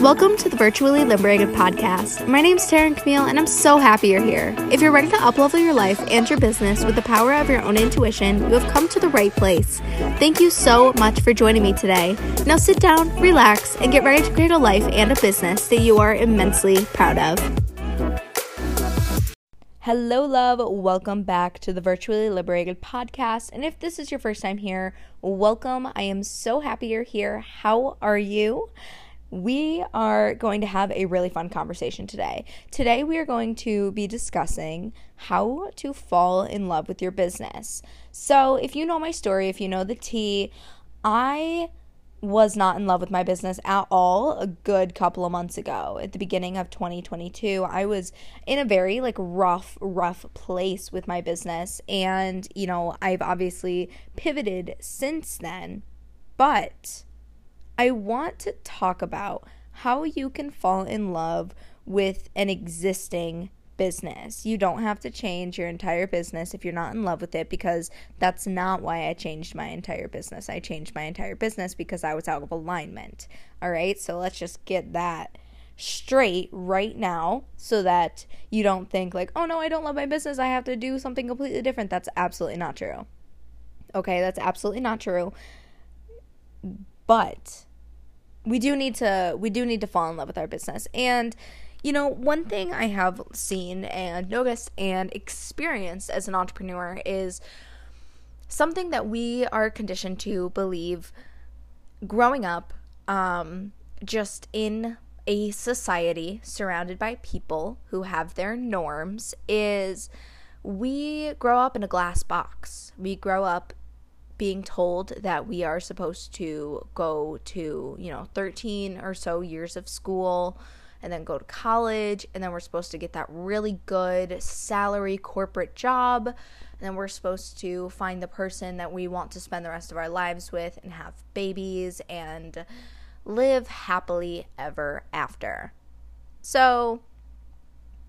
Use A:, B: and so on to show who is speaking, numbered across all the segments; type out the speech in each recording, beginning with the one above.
A: Welcome to the Virtually Liberated podcast. My name is Taryn Camille, and I'm so happy you're here. If you're ready to uplevel your life and your business with the power of your own intuition, you have come to the right place. Thank you so much for joining me today. Now sit down, relax, and get ready to create a life and a business that you are immensely proud of. Hello, love. Welcome back to the Virtually Liberated podcast. And if this is your first time here, welcome. I am so happy you're here. How are you? We are going to have a really fun conversation today. Today, we are going to be discussing how to fall in love with your business. So, if you know my story, if you know the tea, I was not in love with my business at all a good couple of months ago at the beginning of 2022 i was in a very like rough rough place with my business and you know i've obviously pivoted since then but i want to talk about how you can fall in love with an existing business. You don't have to change your entire business if you're not in love with it because that's not why I changed my entire business. I changed my entire business because I was out of alignment. All right, so let's just get that straight right now so that you don't think, like, oh no, I don't love my business. I have to do something completely different. That's absolutely not true. Okay, that's absolutely not true. But we do need to we do need to fall in love with our business. And you know, one thing I have seen and noticed and experienced as an entrepreneur is something that we are conditioned to believe growing up um, just in a society surrounded by people who have their norms is we grow up in a glass box. We grow up being told that we are supposed to go to, you know, 13 or so years of school and then go to college and then we're supposed to get that really good salary corporate job and then we're supposed to find the person that we want to spend the rest of our lives with and have babies and live happily ever after. So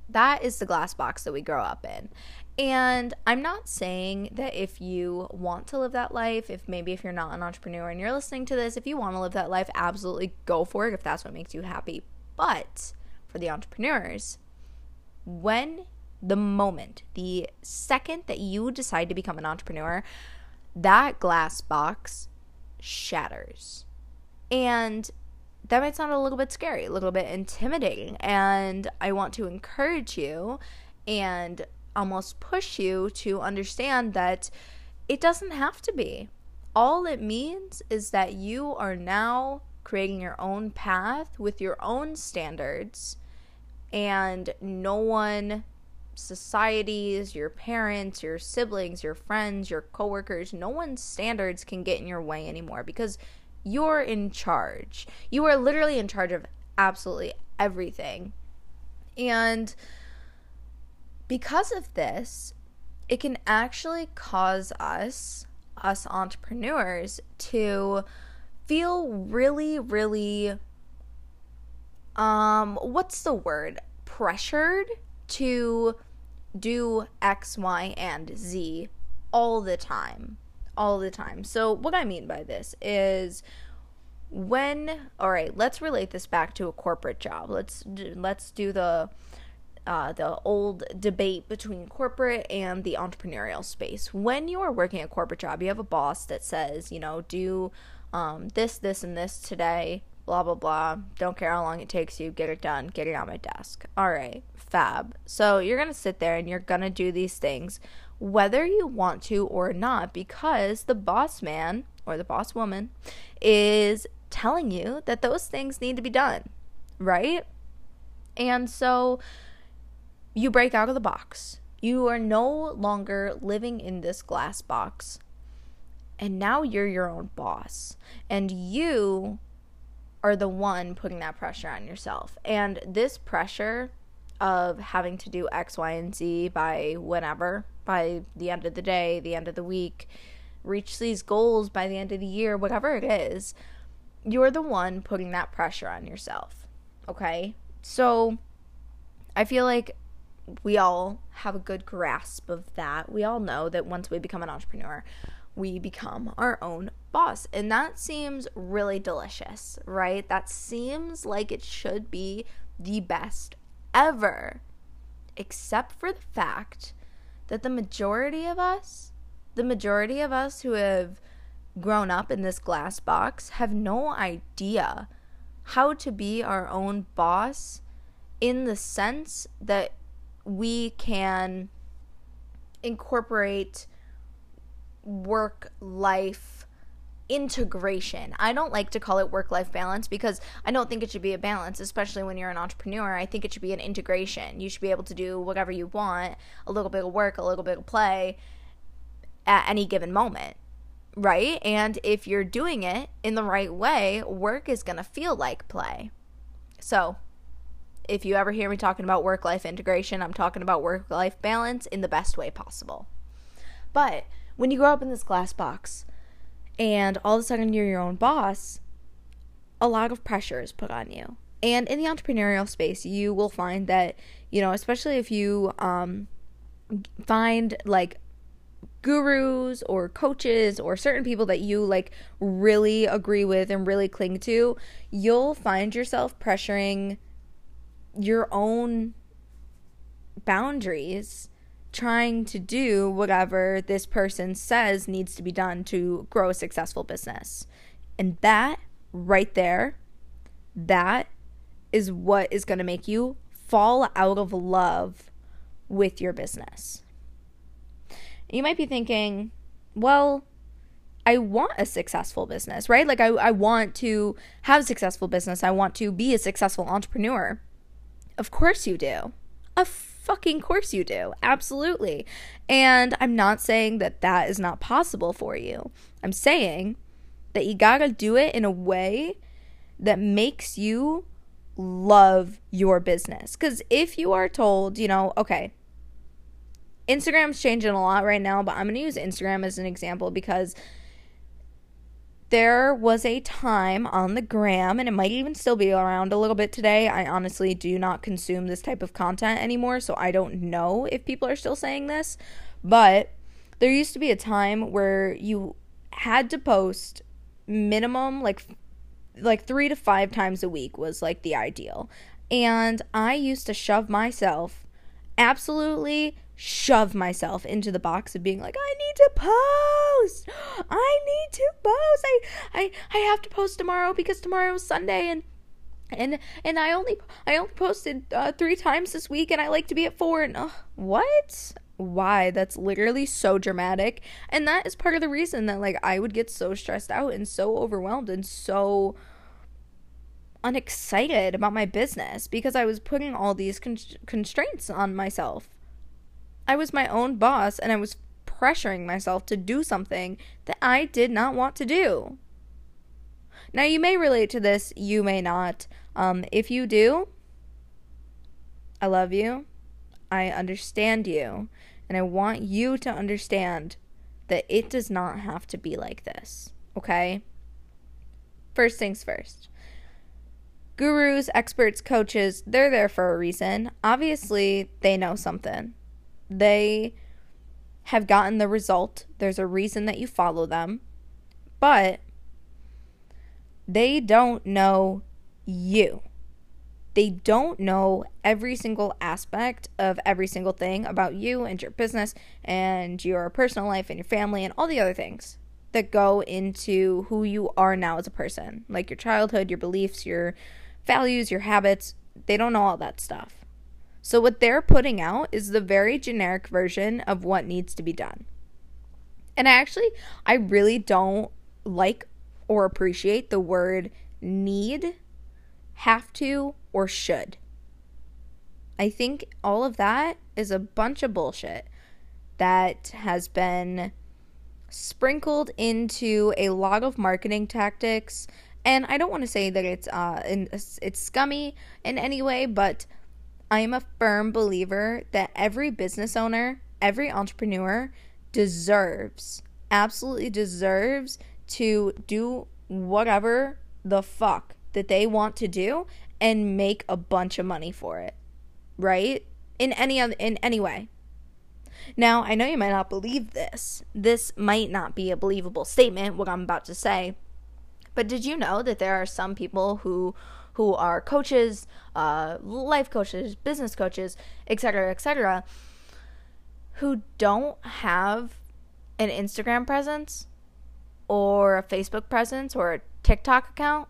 A: that is the glass box that we grow up in. And I'm not saying that if you want to live that life, if maybe if you're not an entrepreneur and you're listening to this, if you want to live that life, absolutely go for it if that's what makes you happy. But for the entrepreneurs, when the moment, the second that you decide to become an entrepreneur, that glass box shatters. And that might sound a little bit scary, a little bit intimidating. And I want to encourage you and almost push you to understand that it doesn't have to be. All it means is that you are now creating your own path with your own standards, and no one societies, your parents, your siblings, your friends, your coworkers, no one's standards can get in your way anymore because you're in charge. You are literally in charge of absolutely everything. And because of this, it can actually cause us, us entrepreneurs, to feel really, really um what's the word? pressured to do X, Y, and Z all the time. All the time. So, what I mean by this is when all right, let's relate this back to a corporate job. Let's let's do the uh, the old debate between corporate and the entrepreneurial space. When you are working a corporate job, you have a boss that says, you know, do um, this, this, and this today, blah, blah, blah. Don't care how long it takes you, get it done, get it on my desk. All right, fab. So you're going to sit there and you're going to do these things whether you want to or not because the boss man or the boss woman is telling you that those things need to be done, right? And so you break out of the box. You are no longer living in this glass box and now you're your own boss. And you are the one putting that pressure on yourself. And this pressure of having to do X, Y, and Z by whenever, by the end of the day, the end of the week, reach these goals by the end of the year, whatever it is, you're the one putting that pressure on yourself. Okay? So I feel like we all have a good grasp of that. We all know that once we become an entrepreneur, we become our own boss. And that seems really delicious, right? That seems like it should be the best ever. Except for the fact that the majority of us, the majority of us who have grown up in this glass box, have no idea how to be our own boss in the sense that we can incorporate work life integration. I don't like to call it work life balance because I don't think it should be a balance, especially when you're an entrepreneur. I think it should be an integration. You should be able to do whatever you want, a little bit of work, a little bit of play at any given moment. Right? And if you're doing it in the right way, work is going to feel like play. So, if you ever hear me talking about work life integration, I'm talking about work life balance in the best way possible. But when you grow up in this glass box and all of a sudden you're your own boss, a lot of pressure is put on you. And in the entrepreneurial space, you will find that, you know, especially if you um, find like gurus or coaches or certain people that you like really agree with and really cling to, you'll find yourself pressuring your own boundaries trying to do whatever this person says needs to be done to grow a successful business. And that right there, that is what is going to make you fall out of love with your business. You might be thinking, well, I want a successful business, right? Like, I, I want to have a successful business. I want to be a successful entrepreneur. Of course you do. Of fucking course you do. Absolutely. And I'm not saying that that is not possible for you. I'm saying that you gotta do it in a way that makes you love your business. Because if you are told, you know, okay, Instagram's changing a lot right now, but I'm gonna use Instagram as an example because there was a time on the gram, and it might even still be around a little bit today. I honestly do not consume this type of content anymore, so I don't know if people are still saying this. But there used to be a time where you had to post minimum like like 3 to 5 times a week was like the ideal. And I used to shove myself absolutely shove myself into the box of being like I need to post. I need to post. I I I have to post tomorrow because tomorrow is Sunday and and and I only I only posted uh, 3 times this week and I like to be at 4 and uh, what? Why? That's literally so dramatic. And that is part of the reason that like I would get so stressed out and so overwhelmed and so unexcited about my business because I was putting all these con- constraints on myself. I was my own boss and I was pressuring myself to do something that I did not want to do. Now, you may relate to this, you may not. Um, if you do, I love you. I understand you. And I want you to understand that it does not have to be like this. Okay? First things first. Gurus, experts, coaches, they're there for a reason. Obviously, they know something they have gotten the result. There's a reason that you follow them, but they don't know you. They don't know every single aspect of every single thing about you and your business and your personal life and your family and all the other things that go into who you are now as a person, like your childhood, your beliefs, your values, your habits. They don't know all that stuff. So, what they're putting out is the very generic version of what needs to be done. And I actually, I really don't like or appreciate the word need, have to, or should. I think all of that is a bunch of bullshit that has been sprinkled into a lot of marketing tactics and I don't want to say that it's uh it's scummy in any way but I am a firm believer that every business owner, every entrepreneur deserves, absolutely deserves to do whatever the fuck that they want to do and make a bunch of money for it. Right? In any other, in any way. Now, I know you might not believe this. This might not be a believable statement, what I'm about to say. But did you know that there are some people who who are coaches, uh, life coaches, business coaches, etc., etc., who don't have an Instagram presence or a Facebook presence or a TikTok account,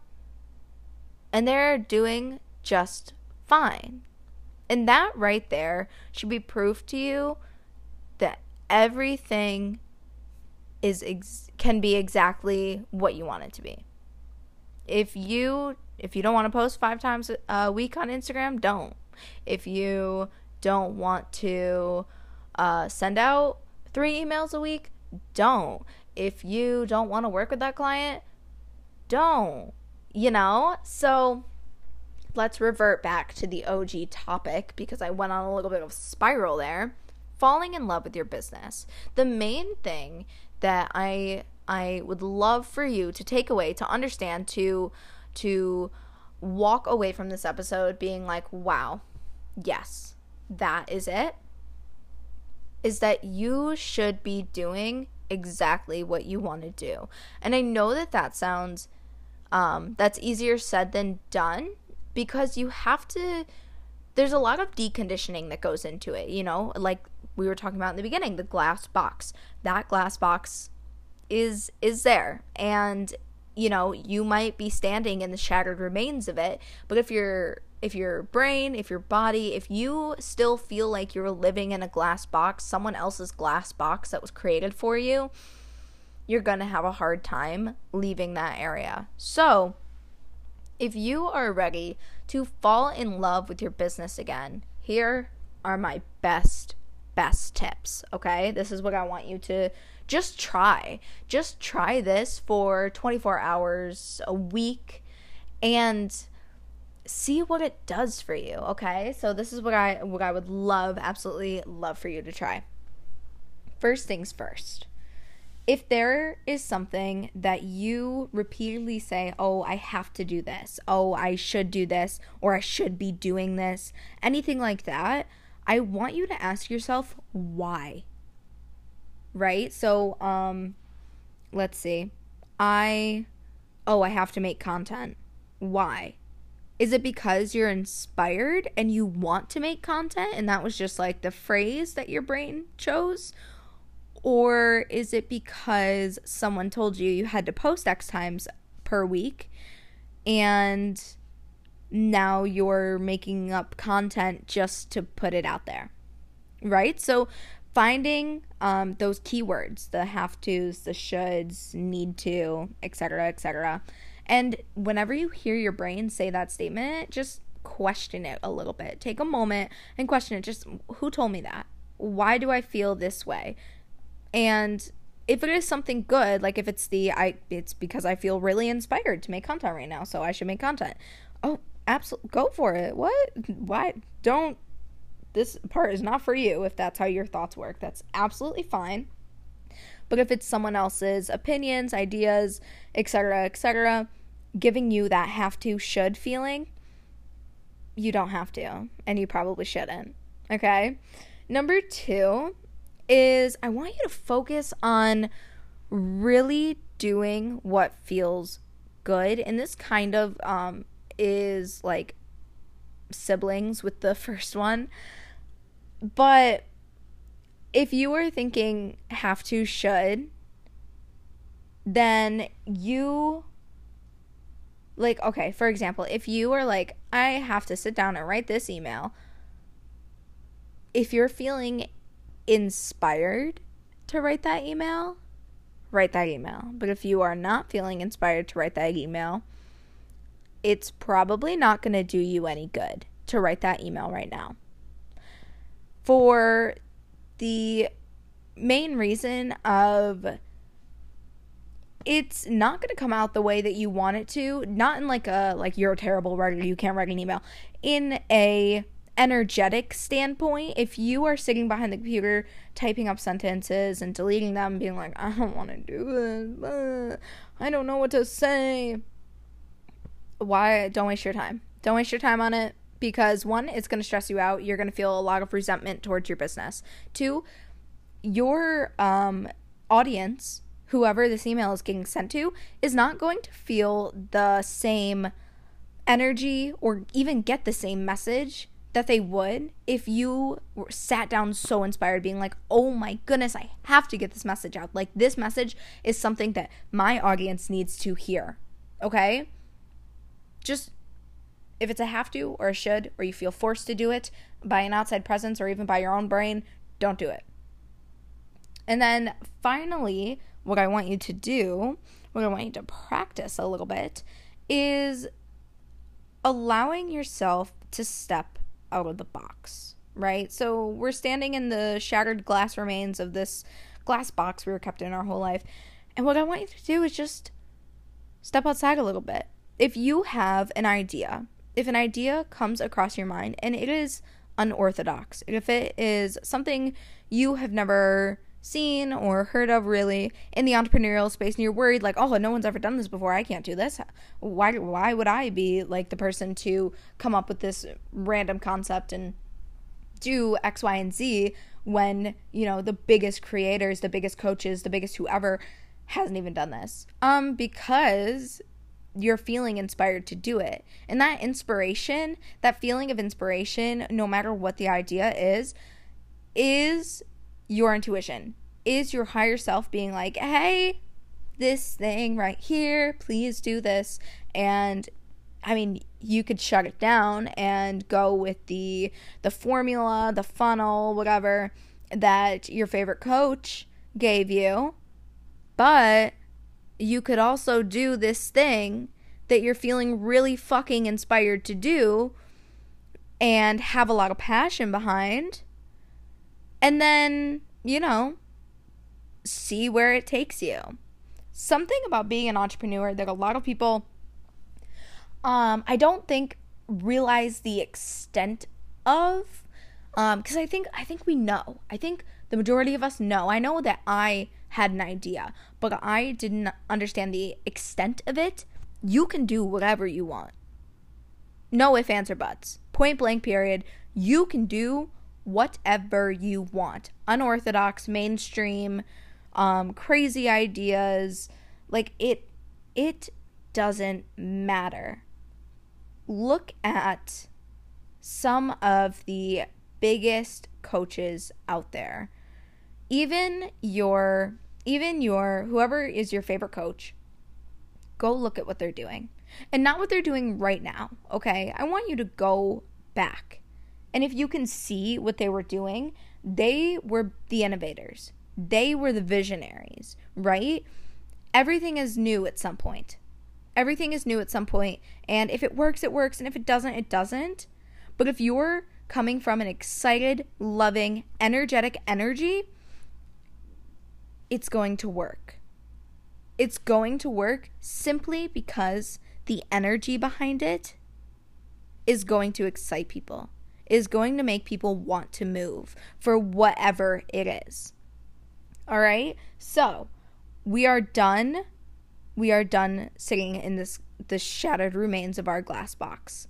A: and they're doing just fine. And that right there should be proof to you that everything is ex- can be exactly what you want it to be. If you if you don't want to post 5 times a week on Instagram, don't. If you don't want to uh, send out 3 emails a week, don't. If you don't want to work with that client, don't. You know? So let's revert back to the OG topic because I went on a little bit of a spiral there. Falling in love with your business. The main thing that I I would love for you to take away to understand to to walk away from this episode being like, "Wow. Yes. That is it." Is that you should be doing exactly what you want to do. And I know that that sounds um, that's easier said than done because you have to there's a lot of deconditioning that goes into it, you know, like we were talking about in the beginning, the glass box. That glass box is is there and you know, you might be standing in the shattered remains of it, but if your if your brain, if your body, if you still feel like you're living in a glass box, someone else's glass box that was created for you, you're going to have a hard time leaving that area. So, if you are ready to fall in love with your business again, here are my best, best tips. Okay. This is what I want you to just try. Just try this for 24 hours a week and see what it does for you. Okay. So, this is what I, what I would love, absolutely love for you to try. First things first if there is something that you repeatedly say, oh, I have to do this, oh, I should do this, or I should be doing this, anything like that, I want you to ask yourself why. Right? So, um, let's see. I, oh, I have to make content. Why? Is it because you're inspired and you want to make content and that was just like the phrase that your brain chose? Or is it because someone told you you had to post X times per week and now you're making up content just to put it out there? Right? So finding um, those keywords, the have tos, the shoulds, need to, etc., etc. And whenever you hear your brain say that statement, just question it a little bit. Take a moment and question it. Just who told me that? Why do I feel this way? And if it is something good, like if it's the I it's because I feel really inspired to make content right now, so I should make content. Oh, absolutely go for it. What? Why don't this part is not for you if that's how your thoughts work. That's absolutely fine. But if it's someone else's opinions, ideas, etc., etc., giving you that have to should feeling, you don't have to, and you probably shouldn't. Okay? Number 2 is I want you to focus on really doing what feels good. And this kind of um, is like siblings with the first one. But if you were thinking have to, should, then you like okay for example if you are like i have to sit down and write this email if you're feeling inspired to write that email, write that email. But if you are not feeling inspired to write that email, it's probably not going to do you any good to write that email right now. For the main reason of it's not going to come out the way that you want it to, not in like a like you're a terrible writer, you can't write an email, in a energetic standpoint, if you are sitting behind the computer typing up sentences and deleting them, being like, I don't want to do this, I don't know what to say, why? Don't waste your time. Don't waste your time on it because one, it's going to stress you out. You're going to feel a lot of resentment towards your business. Two, your um, audience, whoever this email is getting sent to, is not going to feel the same energy or even get the same message that they would if you sat down so inspired being like oh my goodness i have to get this message out like this message is something that my audience needs to hear okay just if it's a have to or a should or you feel forced to do it by an outside presence or even by your own brain don't do it and then finally what i want you to do what i want you to practice a little bit is allowing yourself to step out of the box, right? So we're standing in the shattered glass remains of this glass box we were kept in our whole life. And what I want you to do is just step outside a little bit. If you have an idea, if an idea comes across your mind and it is unorthodox, if it is something you have never seen or heard of really in the entrepreneurial space and you're worried like oh no one's ever done this before. I can't do this. Why why would i be like the person to come up with this random concept and do x y and z when you know the biggest creators the biggest coaches the biggest whoever hasn't even done this? Um because you're feeling inspired to do it and that inspiration that feeling of inspiration no matter what the idea is is your intuition? Is your higher self being like, hey, this thing right here, please do this? And I mean, you could shut it down and go with the the formula, the funnel, whatever that your favorite coach gave you. But you could also do this thing that you're feeling really fucking inspired to do and have a lot of passion behind and then, you know, see where it takes you. Something about being an entrepreneur that a lot of people um I don't think realize the extent of um because I think I think we know. I think the majority of us know. I know that I had an idea, but I didn't understand the extent of it. You can do whatever you want. No ifs, ands, or buts. Point blank, period. You can do whatever you want. Unorthodox, mainstream, um, crazy ideas. Like it it doesn't matter. Look at some of the biggest coaches out there. Even your even your whoever is your favorite coach, go look at what they're doing. And not what they're doing right now, okay? I want you to go back and if you can see what they were doing, they were the innovators. They were the visionaries, right? Everything is new at some point. Everything is new at some point, and if it works, it works, and if it doesn't, it doesn't. But if you're coming from an excited, loving, energetic energy, it's going to work. It's going to work simply because the energy behind it is going to excite people is going to make people want to move for whatever it is. All right? So, we are done. We are done sitting in this the shattered remains of our glass box.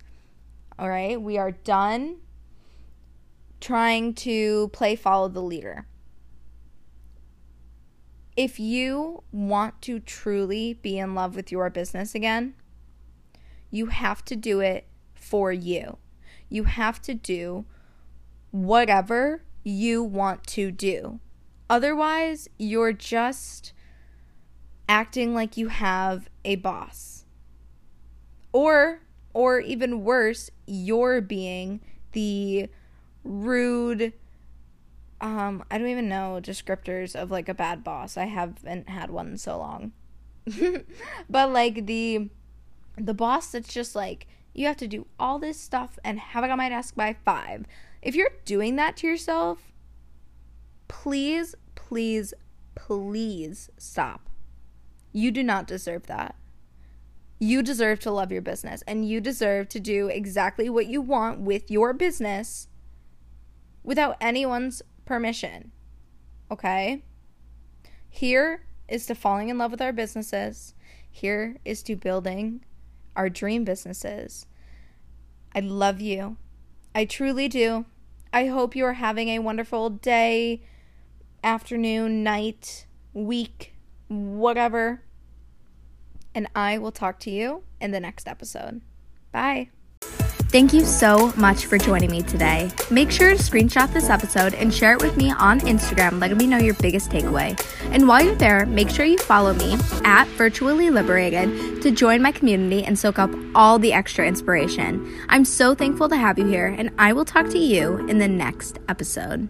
A: All right? We are done trying to play follow the leader. If you want to truly be in love with your business again, you have to do it for you you have to do whatever you want to do. Otherwise, you're just acting like you have a boss. Or or even worse, you're being the rude um I don't even know descriptors of like a bad boss. I haven't had one in so long. but like the the boss that's just like you have to do all this stuff and have it on my desk by five. If you're doing that to yourself, please, please, please stop. You do not deserve that. You deserve to love your business and you deserve to do exactly what you want with your business without anyone's permission. Okay? Here is to falling in love with our businesses. Here is to building our dream businesses. I love you. I truly do. I hope you are having a wonderful day, afternoon, night, week, whatever. And I will talk to you in the next episode. Bye. Thank you so much for joining me today. Make sure to screenshot this episode and share it with me on Instagram, letting me know your biggest takeaway. And while you're there, make sure you follow me at Virtually Liberated to join my community and soak up all the extra inspiration. I'm so thankful to have you here, and I will talk to you in the next episode.